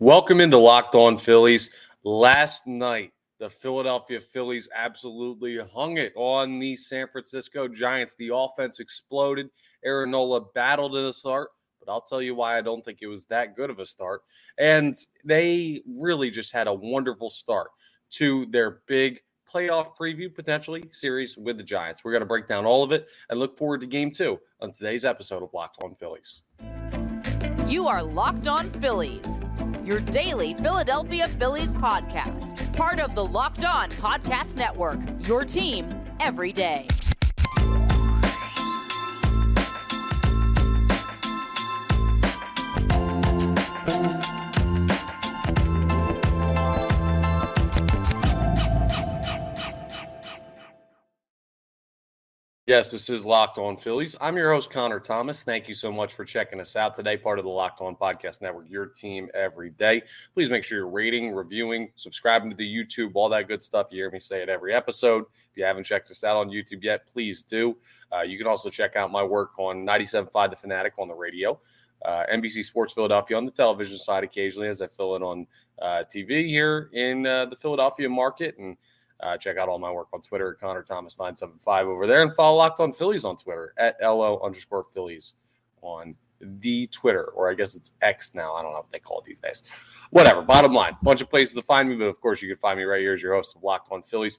Welcome into Locked On Phillies. Last night, the Philadelphia Phillies absolutely hung it on the San Francisco Giants. The offense exploded. Aaron Nola battled in the start, but I'll tell you why I don't think it was that good of a start. And they really just had a wonderful start to their big playoff preview potentially series with the Giants. We're going to break down all of it and look forward to game two on today's episode of Locked On Phillies. You are Locked On Phillies your daily Philadelphia Phillies podcast. Part of the Locked On Podcast Network, your team every day. Yes, this is Locked On Phillies. I'm your host, Connor Thomas. Thank you so much for checking us out today, part of the Locked On Podcast Network, your team every day. Please make sure you're rating, reviewing, subscribing to the YouTube, all that good stuff. You hear me say it every episode. If you haven't checked us out on YouTube yet, please do. Uh, you can also check out my work on 97.5 The Fanatic on the radio, uh, NBC Sports Philadelphia on the television side occasionally as I fill in on uh, TV here in uh, the Philadelphia market. And uh, check out all my work on Twitter at Connor Thomas 975 over there and follow Locked on Phillies on Twitter at LO underscore Phillies on the Twitter, or I guess it's X now. I don't know what they call it these days. Whatever. Bottom line, bunch of places to find me, but of course you can find me right here as your host of Locked on Phillies.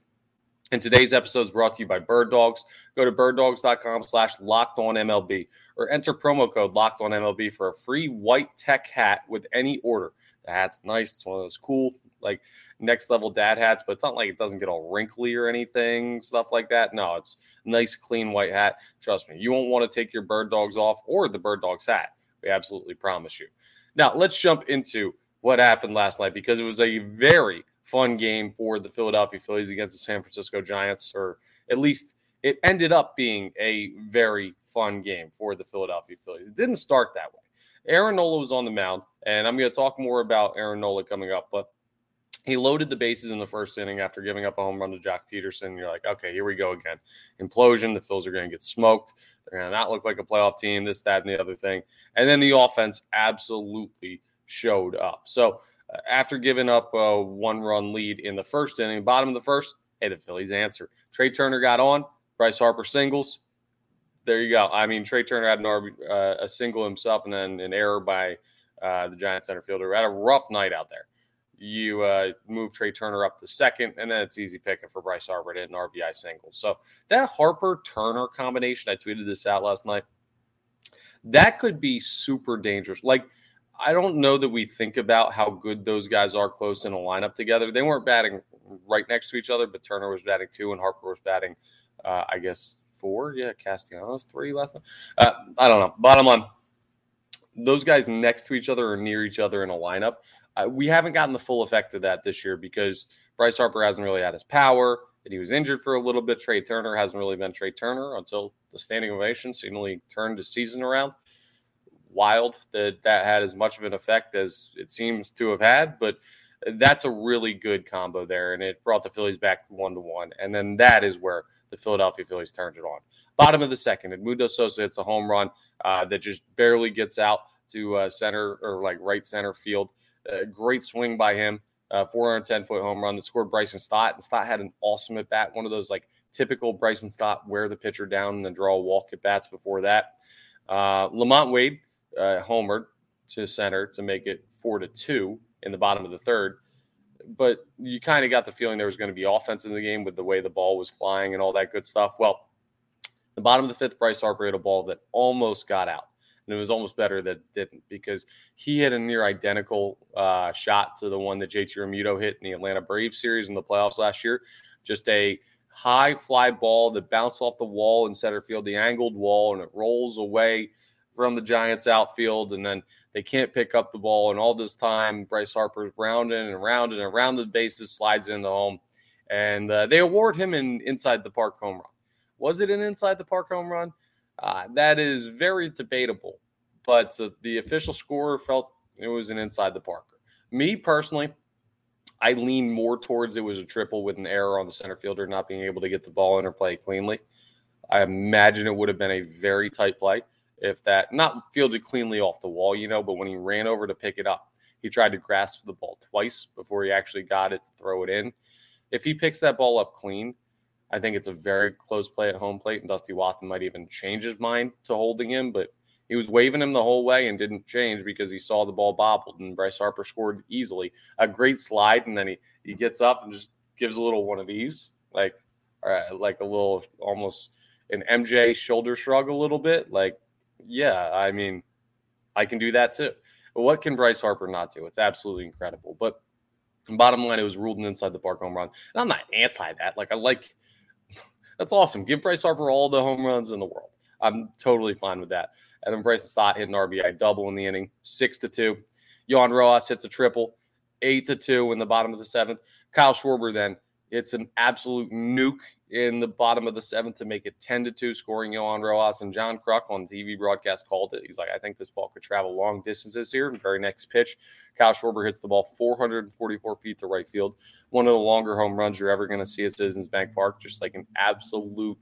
And today's episode is brought to you by Bird Dogs. Go to birddogs.com slash locked on MLB or enter promo code locked on MLB for a free white tech hat with any order. The hat's nice. It's one of those cool like next level dad hats, but it's not like it doesn't get all wrinkly or anything, stuff like that. No, it's nice, clean white hat. Trust me, you won't want to take your bird dogs off or the bird dogs hat. We absolutely promise you. Now, let's jump into what happened last night because it was a very fun game for the Philadelphia Phillies against the San Francisco Giants, or at least it ended up being a very fun game for the Philadelphia Phillies. It didn't start that way. Aaron Nola was on the mound, and I'm going to talk more about Aaron Nola coming up, but he loaded the bases in the first inning after giving up a home run to Joc Pederson. You're like, okay, here we go again. Implosion. The Phils are going to get smoked. They're going to not look like a playoff team, this, that, and the other thing. And then the offense absolutely showed up. So uh, after giving up a one run lead in the first inning, bottom of the first, hey, the Phillies answer. Trea Turner got on. Bryce Harper singles. There you go. I mean, Trea Turner had an RB, uh, a single himself and then an error by uh, the Giant center fielder. Had a rough night out there you uh, move Trea Turner up to second, and then it's easy picking for Bryce Harper to hit an RBI single. So that Harper Turner combination, I tweeted this out last night. That could be super dangerous. Like, I don't know that we think about how good those guys are close in a lineup together. They weren't batting right next to each other, but Turner was batting two and Harper was batting, uh, I guess, four. Yeah, Castellanos three last time. Uh, I don't know. Bottom line, those guys next to each other or near each other in a lineup uh, we haven't gotten the full effect of that this year because Bryce Harper hasn't really had his power and he was injured for a little bit. Trea Turner hasn't really been Trea Turner until the standing ovation seemingly turned the season around. Wild that that had as much of an effect as it seems to have had, but that's a really good combo there, and it brought the Phillies back one to one. And then that is where the Philadelphia Phillies turned it on. Bottom of the second, Edmundo Sosa hits a home run uh, that just barely gets out to uh, center or like right center field. A great swing by him. Uh, 410 foot home run that scored Bryson Stott. And Stott had an awesome at bat, one of those like typical Bryson Stott wear the pitcher down and then draw a walk at bats before that. Uh, LaMonte Wade uh, homered to center to make it four to two in the bottom of the third. But you kind of got the feeling there was going to be offense in the game with the way the ball was flying and all that good stuff. Well, the bottom of the fifth, Bryce Harper hit a ball that almost got out and it was almost better that didn't because he had a near identical uh, shot to the one that JT Realmuto hit in the Atlanta Braves series in the playoffs last year. Just a high fly ball that bounced off the wall in center field, the angled wall, and it rolls away from the Giants outfield, and then they can't pick up the ball. And all this time, Bryce Harper's rounding and rounding and around the bases, slides into home, and uh, they award him an inside the park home run. Was it an inside the park home run? Uh, that is very debatable, but uh, the official scorer felt it was an inside the Parker. Me personally, I lean more towards it was a triple with an error on the center fielder not being able to get the ball in or play cleanly. I imagine it would have been a very tight play if that not fielded cleanly off the wall, you know, but when he ran over to pick it up, He tried to grasp the ball twice before he actually got it to throw it in. If he picks that ball up clean, I think it's a very close play at home plate, and Dusty Wathan might even change his mind to holding him, but he was waving him the whole way and didn't change because he saw the ball bobbled, and Bryce Harper scored easily. A great slide, and then he, he gets up and just gives a little one of these, like uh, like a little almost an MJ shoulder shrug a little bit. Like, yeah, I mean, I can do that too. But what can Bryce Harper not do? It's absolutely incredible. But bottom line, it was ruled an inside the park home run. And I'm not anti that. Like, I like that's awesome. Give Bryce Harper all the home runs in the world. I'm totally fine with that. And then Bryce Stott hit an RBI double in the inning, six to two. Johan Rojas hits a triple, eight to two in the bottom of the seventh. Kyle Schwarber then it's an absolute nuke in the bottom of the seventh to make it 10 to 2, scoring Johan Rojas. And John Kruk on TV broadcast called it. He's like, I think this ball could travel long distances here. Very next pitch, Kyle Schwarber hits the ball 444 feet to right field. One of the longer home runs you're ever going to see at Citizens Bank Park, just like an absolute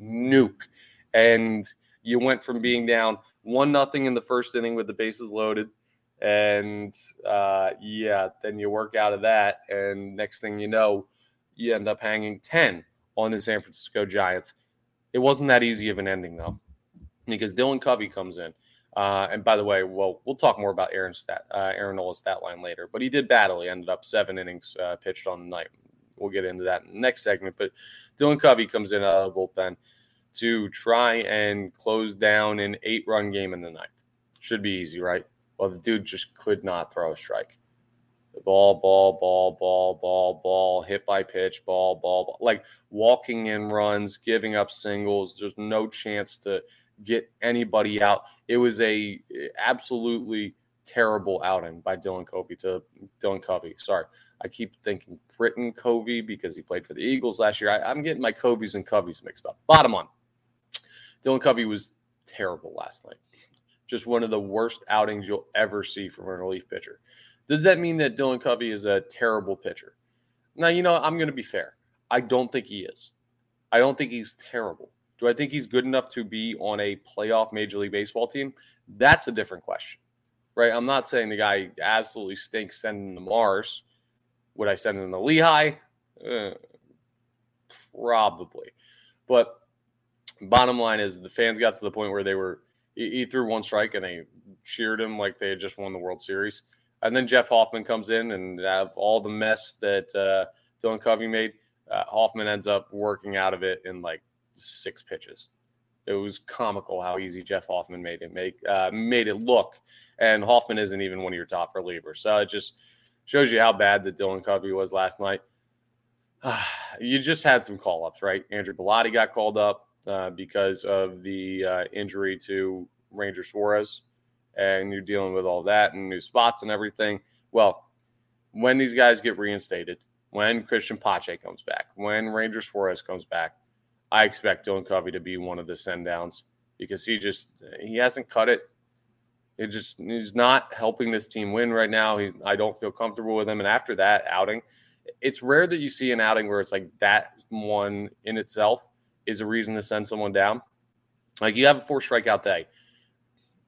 nuke. And you went from being down one nothing in the first inning with the bases loaded. And uh, yeah, then you work out of that. And next thing you know, you end up hanging 10 on the San Francisco Giants. It wasn't that easy of an ending, though, because Dylan Covey comes in. Uh, and by the way, well, we'll talk more about Aaron stat, uh, Aaron Nola's stat line later, but he did battle. He ended up seven innings uh, pitched on the night. We'll get into that in the next segment. But Dylan Covey comes in out of the bullpen to try and close down an eight run game in the ninth. Should be easy, right? Well, the dude just could not throw a strike. Ball, ball, ball, ball, ball, ball, hit by pitch, ball, ball, ball, like walking in runs, giving up singles. There's no chance to get anybody out. It was a eh, absolutely terrible outing by Dylan Covey to Dylan Covey. Sorry, I keep thinking Britain Covey because he played for the Eagles last year. I, am getting my Coveys and Coveys mixed up. Bottom line, Dylan Covey was terrible last night. Just one of the worst outings you'll ever see from a relief pitcher. Does that mean that Dylan Covey is a terrible pitcher? Now, you know, I'm going to be fair. I don't think he is. I don't think he's terrible. Do I think he's good enough to be on a playoff Major League Baseball team? That's a different question, right? I'm not saying the guy absolutely stinks sending to Mars. Would I send him to Lehigh? Uh, probably. But bottom line is the fans got to the point where they were, he threw one strike and they cheered him like they had just won the World Series. And then Jeff Hoffman comes in and have all the mess that uh, Dylan Covey made. Uh, Hoffman ends up working out of it in like six pitches. It was comical how easy Jeff Hoffman made it make uh, made it look. And Hoffman isn't even one of your top relievers, so it just shows you how bad that Dylan Covey was last night. you just had some call ups, right? Andrew Bellatti got called up uh, because of the uh, injury to Ranger Suarez and you're dealing with all that and new spots and everything. Well, when these guys get reinstated, when Cristian Pache comes back, when Ranger Suarez comes back, I expect Dylan Covey to be one of the send downs because he just he hasn't cut it. It just he's not helping this team win right now. He's I don't feel comfortable with him. And after that outing, it's rare that you see an outing where it's like that one in itself is a reason to send someone down. Like you have a four strikeout day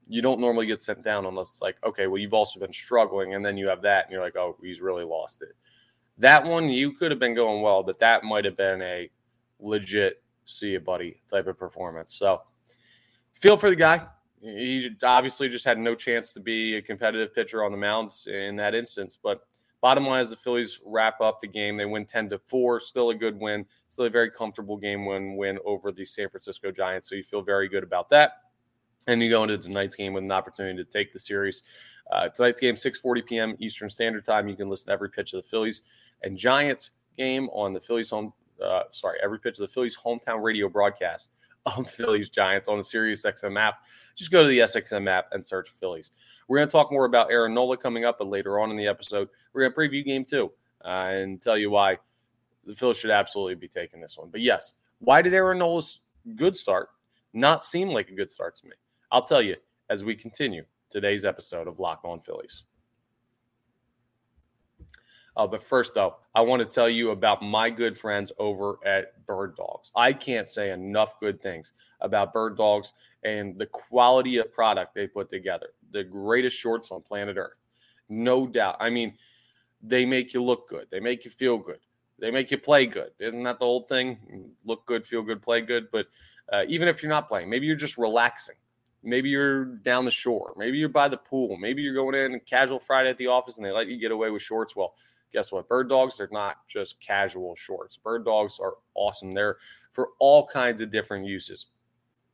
you don't normally get sent down unless it's like, okay, well, you've also been struggling. And then you have that, and you're like, oh, he's really lost it. That one, you could have been going well, but that might have been a legit see you, buddy type of performance. So feel for the guy. He obviously just had no chance to be a competitive pitcher on the mound in that instance. But bottom line is the Phillies wrap up the game. They win 10 to 4. Still a good win. Still a very comfortable game win win over the San Francisco Giants. So you feel very good about that and you go into tonight's game with an opportunity to take the series. Uh, tonight's game, 6:40 p.m. Eastern Standard Time. You can listen to every pitch of the Phillies and Giants game on the Phillies home. Uh, sorry, every pitch of the Phillies hometown radio broadcast of Phillies Giants on the Sirius XM app. Just go to the SXM app and search Phillies. We're going to talk more about Aaron Nola coming up, but later on in the episode, we're going to preview game two uh, and tell you why the Phillies should absolutely be taking this one. But yes, why did Aaron Nola's good start not seem like a good start to me? I'll tell you as we continue today's episode of Locked On Phillies. Uh, but first, though, I want to tell you about my good friends over at Bird Dogs. I can't say enough good things about Bird Dogs and the quality of product they put together. The greatest shorts on planet Earth. no doubt. I mean, they make you look good, they make you feel good, they make you play good. Isn't that the old thing? Look good, feel good, play good. But uh, even if you're not playing, maybe you're just relaxing. Maybe you're down the shore. Maybe you're by the pool. Maybe you're going in casual Friday at the office and they let you get away with shorts. Well, guess what? Bird dogs, they're not just casual shorts. Bird dogs are awesome. They're for all kinds of different uses.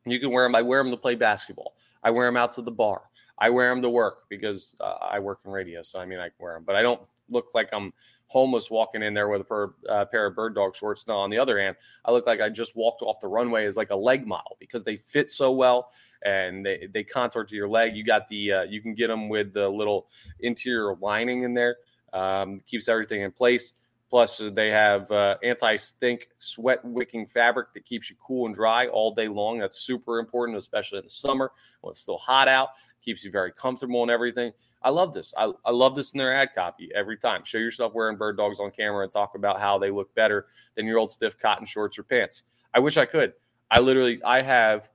You can wear them. I wear them to play basketball. I wear them out to the bar. I wear them to work because uh, I work in radio. So, I mean, I wear them, but I don't look like I'm homeless walking in there with a per, uh, pair of bird dog shorts. No, on the other hand, I look like I just walked off the runway as like a leg model because they fit so well and they, they contour to your leg. You got the, uh, you can get them with the little interior lining in there, um, keeps everything in place. Plus, they have uh, anti stink, sweat wicking fabric that keeps you cool and dry all day long. That's super important, especially in the summer when it's still hot out. Keeps you very comfortable and everything. I love this. I, I love this in their ad copy every time. Show yourself wearing bird dogs on camera and talk about how they look better than your old stiff cotton shorts or pants. I wish I could. I literally, I have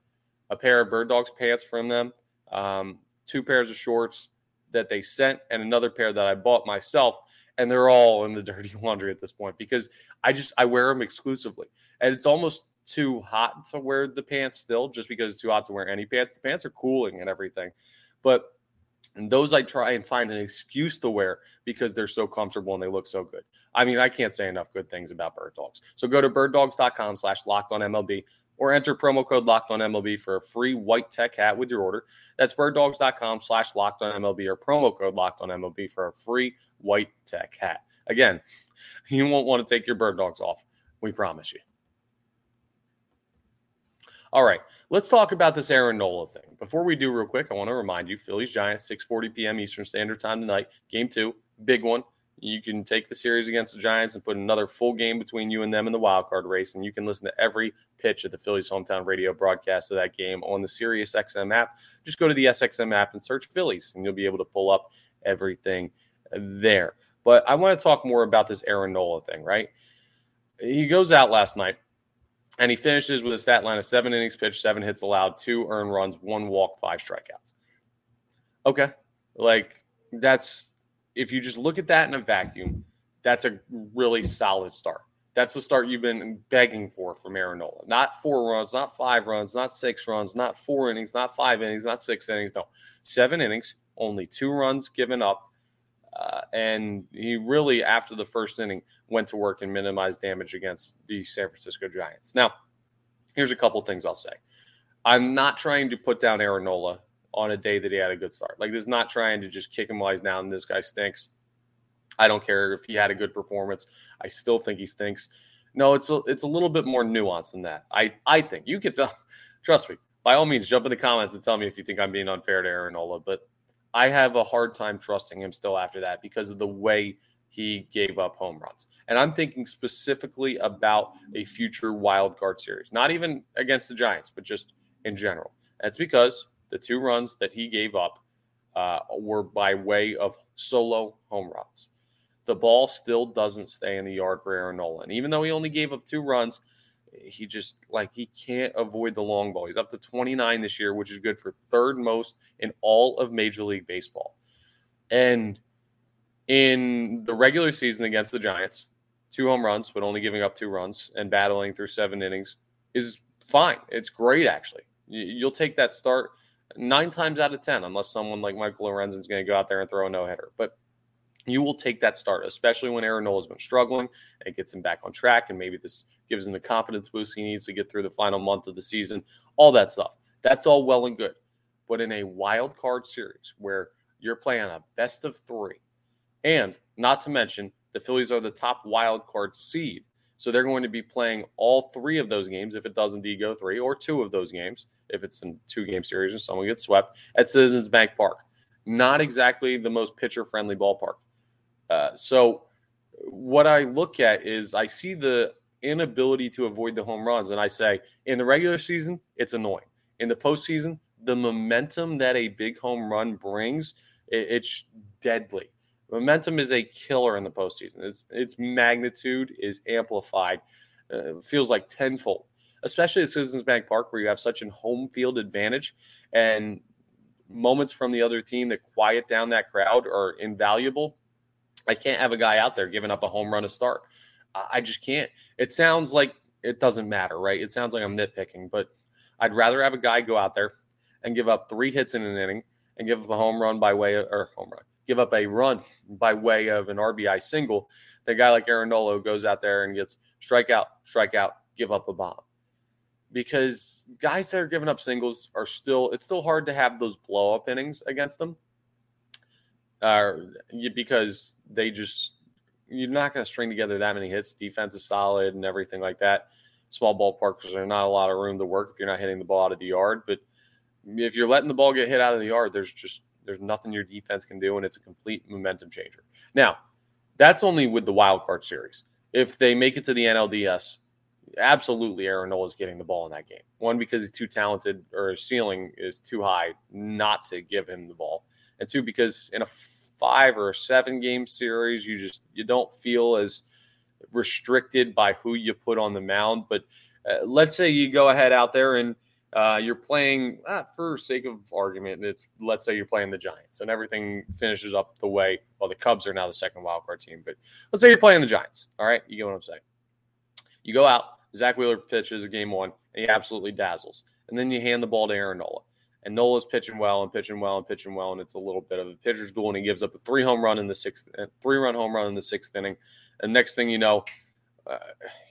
a pair of bird dogs pants from them, um, two pairs of shorts that they sent, and another pair that I bought myself and they're all in the dirty laundry at this point because I just I wear them exclusively, and it's almost too hot to wear the pants still, just because it's too hot to wear any pants. The pants are cooling and everything, but and those I try and find an excuse to wear because they're so comfortable and they look so good. I mean, I can't say enough good things about bird dogs. So go to birddogs.com slash locked on MLB or enter promo code locked on MLB for a free white tech hat with your order. That's birddogs.com slash locked on MLB or promo code locked on MLB for a free white tech hat. Again, you won't want to take your bird dogs off. We promise you. All right, let's talk about this Aaron Nola thing. Before we do, real quick, I want to remind you: Phillies Giants, 6:40 p.m. Eastern Standard Time tonight. Game two, big one. You can take the series against the Giants and put another full game between you and them in the wild card race, and you can listen to every pitch of the Phillies hometown radio broadcast of that game on the Sirius XM app. Just go to the SXM app and search Phillies, and you'll be able to pull up everything there. But I want to talk more about this Aaron Nola thing, right? He goes out last night and he finishes with a stat line of seven innings pitched, seven hits allowed, two earned runs, one walk, five strikeouts. Okay. Like that's if you just look at that in a vacuum, that's a really solid start. That's the start you've been begging for from Aaron Nola. Not four runs, not five runs, not six runs, not four innings, not five innings, not six innings. No, seven innings, only two runs given up, uh, and he really, after the first inning, went to work and minimized damage against the San Francisco Giants. Now, here's a couple things I'll say. I'm not trying to put down Aaron Nola on a day that he had a good start. Like, this is not trying to just kick him while he's down. This guy stinks. I don't care if he had a good performance. I still think he stinks. No, it's a, it's a little bit more nuanced than that. I I think you can tell. Trust me. By all means, jump in the comments and tell me if you think I'm being unfair to Aaron Nola. But I have a hard time trusting him still after that because of the way he gave up home runs. And I'm thinking specifically about a future wild card series, not even against the Giants, but just in general. That's because the two runs that he gave up uh, were by way of solo home runs. The ball still doesn't stay in the yard for Aaron Nolan. Even though he only gave up two runs, he just like he can't avoid the long ball. He's up to 29 this year, which is good for third most in all of Major League Baseball. And in the regular season against the Giants, two home runs, but only giving up two runs and battling through seven innings is fine. It's great, actually. You'll take that start nine times out of 10, unless someone like Michael Lorenzen is going to go out there and throw a no hitter. But you will take that start, especially when Aaron Nola has been struggling and gets him back on track. And maybe this gives him the confidence boost he needs to get through the final month of the season, all that stuff. That's all well and good. But in a wild card series where you're playing a best of three, and not to mention the Phillies are the top wild card seed. So they're going to be playing all three of those games if it does indeed go three, or two of those games if it's in two game series and someone gets swept at Citizens Bank Park. Not exactly the most pitcher friendly ballpark. Uh, so what I look at is I see the inability to avoid the home runs, and I say in the regular season it's annoying. In the postseason, the momentum that a big home run brings, it, it's deadly. Momentum is a killer in the postseason. Its its magnitude is amplified, uh, feels like tenfold, especially at Citizens Bank Park where you have such an home field advantage. And moments from the other team that quiet down that crowd are invaluable. I can't have a guy out there giving up a home run to start. I just can't. It sounds like it doesn't matter, right? It sounds like I'm nitpicking, but I'd rather have a guy go out there and give up three hits in an inning and give up a home run by way of, or home run, give up a run by way of an RBI single. The guy like Aaron Nola goes out there and gets strikeout, strikeout, give up a bomb. Because guys that are giving up singles are still, it's still hard to have those blow up innings against them. Uh, because they just, you're not going to string together that many hits. Defense is solid and everything like that. Small ballparks, there's not a lot of room to work if you're not hitting the ball out of the yard. But if you're letting the ball get hit out of the yard, there's just there's nothing your defense can do, and it's a complete momentum changer. Now, that's only with the wild card series. If they make it to the NLDS, absolutely Aaron Nola is getting the ball in that game. One, because he's too talented or his ceiling is too high not to give him the ball. And two, because in a five or seven game series, you just you don't feel as restricted by who you put on the mound. But uh, let's say you go ahead out there and uh, you're playing, ah, for sake of argument, it's let's say you're playing the Giants and everything finishes up the way. Well, the Cubs are now the second wild card team, but let's say you're playing the Giants. All right, you get what I'm saying. You go out, Zack Wheeler pitches a game one, and he absolutely dazzles, and then you hand the ball to Aaron Nola, and Nola's pitching well and pitching well and pitching well, and it's a little bit of a pitcher's duel, and he gives up a three home run in the sixth, three run home run in the sixth inning, and next thing you know, uh,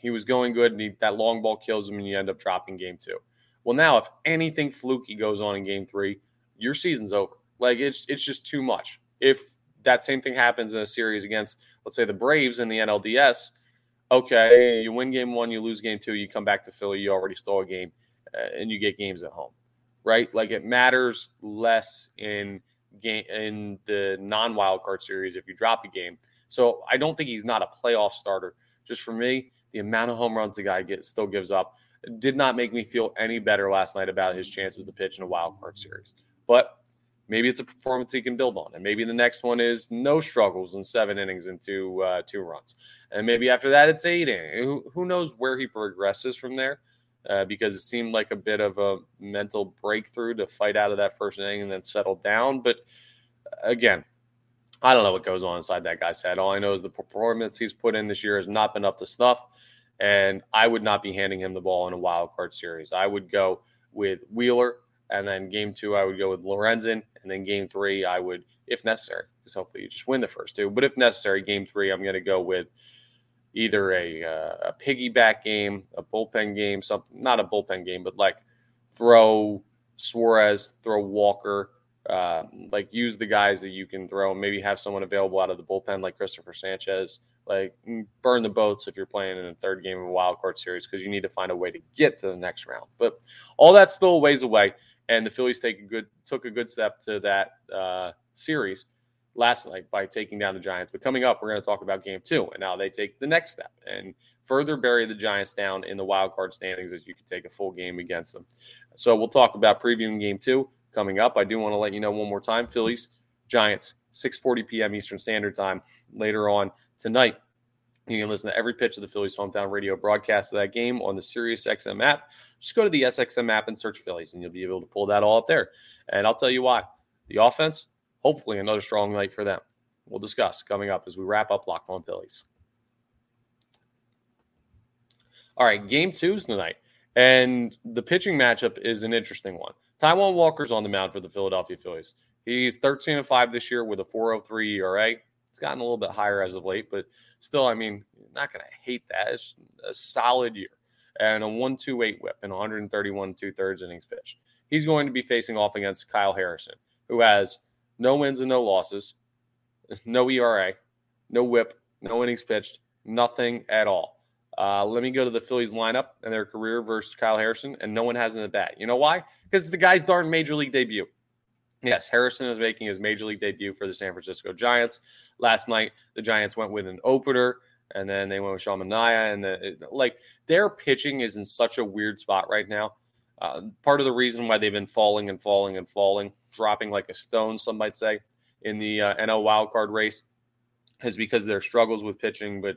he was going good, and he, that long ball kills him, and you end up dropping game two. Well, now if anything fluky goes on in game three, your season's over. Like it's it's just too much. If that same thing happens in a series against, let's say, the Braves in the NLDS, okay, you win game one, you lose game two, you come back to Philly, you already stole a game, uh, and you get games at home, right? Like it matters less in game in the non wild card series if you drop a game. So I don't think he's not a playoff starter. Just for me, the amount of home runs the guy gets still gives up did not make me feel any better last night about his chances to pitch in a wild card series. But maybe it's a performance he can build on, and maybe the next one is no struggles in seven innings and two uh, two runs, and maybe after that it's eight innings. Who, who knows where he progresses from there? Uh, because it seemed like a bit of a mental breakthrough to fight out of that first inning and then settle down. But uh, again, I don't know what goes on inside that guy's head. All I know is the performance he's put in this year has not been up to snuff. And I would not be handing him the ball in a wild card series. I would go with Wheeler, and then game two, I would go with Lorenzen, and then game three, I would, if necessary, because hopefully you just win the first two. But if necessary, game three, I'm going to go with either a, uh, a piggyback game, a bullpen game, something not a bullpen game, but like throw Suarez, throw Walker, uh, like use the guys that you can throw. Maybe have someone available out of the bullpen like Cristopher Sanchez like mm, burn the boats if you're playing in a third game of a wild card series because you need to find a way to get to the next round. But all that's still a ways away, and the Phillies take a good took a good step to that uh, series last night by taking down the Giants. But coming up, we're going to talk about Game Two, and now they take the next step and further bury the Giants down in the wild card standings as you can take a full game against them. So we'll talk about previewing Game Two coming up. I do want to let you know one more time, Phillies Giants 6:40 p.m. Eastern Standard Time later on tonight. You can listen to every pitch of the Phillies hometown radio broadcast of that game on the Sirius XM app. Just go to the SXM app and search Phillies, and you'll be able to pull that all up there. And I'll tell you why. The offense, hopefully another strong night for them. We'll discuss coming up as we wrap up Locked On Phillies. All right, game two's tonight. And the pitching matchup is an interesting one. Taijuan Walker's on the mound for the Philadelphia Phillies. He's 13 and 5 this year with a 403 ERA. It's gotten a little bit higher as of late, but still, I mean, not going to hate that. It's a solid year and a 128 whip and 131 two thirds innings pitched. He's going to be facing off against Kyle Harrison, who has no wins and no losses, no ERA, no whip, no innings pitched, nothing at all. Uh, let me go to the Phillies lineup and their career versus Kyle Harrison, and no one has in the bat. You know why? Because the guy's darn major league debut. Yes, Harrison is making his major league debut for the San Francisco Giants. Last night, the Giants went with an opener, and then they went with Sean Manaea, and the, like their pitching is in such a weird spot right now. Uh, part of the reason why they've been falling and falling and falling, dropping like a stone, some might say, in the uh, NL wildcard race, is because their struggles with pitching. But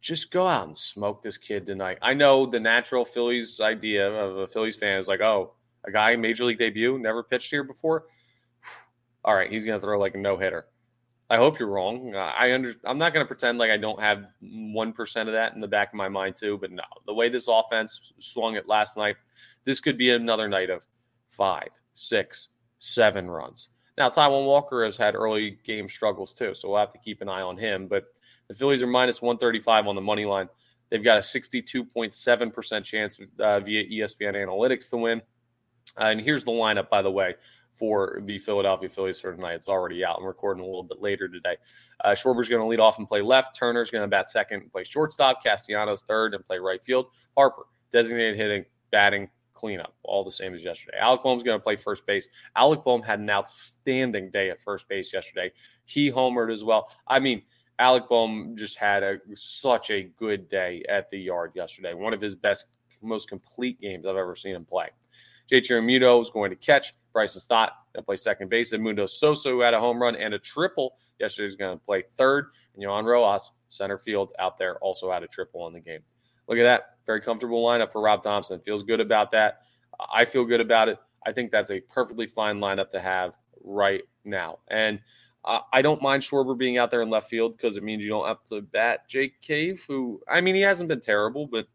just go out and smoke this kid tonight. I know the natural Phillies idea of a Phillies fan is like, oh, A guy, major league debut, never pitched here before. All right, he's going to throw like a no hitter. I hope you're wrong. I under, I'm not going to pretend like I don't have 1% of that in the back of my mind, too. But no, the way this offense swung it last night, this could be another night of five, six, seven runs. Now, Taijuan Walker has had early game struggles, too. So we'll have to keep an eye on him. But the Phillies are minus 135 on the money line. They've got a 62.7% chance uh, via ESPN Analytics to win. Uh, and here's the lineup, by the way, for the Philadelphia Phillies for tonight. It's already out. I'm recording a little bit later today. Uh, Schwarber's going to lead off and play left. Turner's going to bat second and play shortstop. Castellanos third and play right field. Harper, designated hitting, batting, cleanup, all the same as yesterday. Alec Bohm's going to play first base. Alec Bohm had an outstanding day at first base yesterday. He homered as well. I mean, Alec Bohm just had a such a good day at the yard yesterday. One of his best, most complete games I've ever seen him play. JT Realmuto is going to catch. Bryson Stott going to play second base. And Mundo Sosa, who had a home run and a triple yesterday, is going to play third. And Johan Rojas, center field out there, also had a triple on the game. Look at that. Very comfortable lineup for Rob Thomson. Feels good about that. I feel good about it. I think that's a perfectly fine lineup to have right now. And I don't mind Schwarber being out there in left field because it means you don't have to bat Jake Cave, who, I mean, he hasn't been terrible, but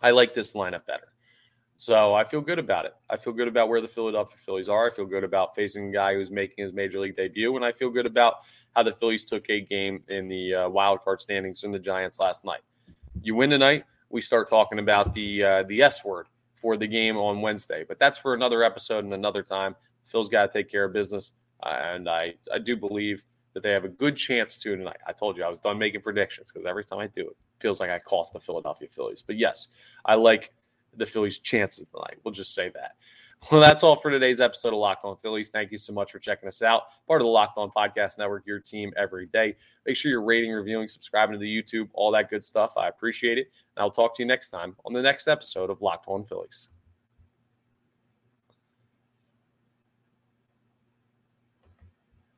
I like this lineup better. So I feel good about it. I feel good about where the Philadelphia Phillies are. I feel good about facing a guy who's making his major league debut, and I feel good about how the Phillies took a game in the uh, wild card standings from the Giants last night. You win tonight, we start talking about the uh, the S word for the game on Wednesday, but that's for another episode and another time. Phil's got to take care of business, uh, and I I do believe that they have a good chance to tonight. I told you I was done making predictions because every time I do it, it feels like I cost the Philadelphia Phillies. But yes, I like the Phillies' chances tonight. We'll just say that. Well, that's all for today's episode of Locked On Phillies. Thank you so much for checking us out. Part of the Locked On Podcast Network, your team every day. Make sure you're rating, reviewing, subscribing to the YouTube, all that good stuff. I appreciate it. And I'll talk to you next time on the next episode of Locked On Phillies.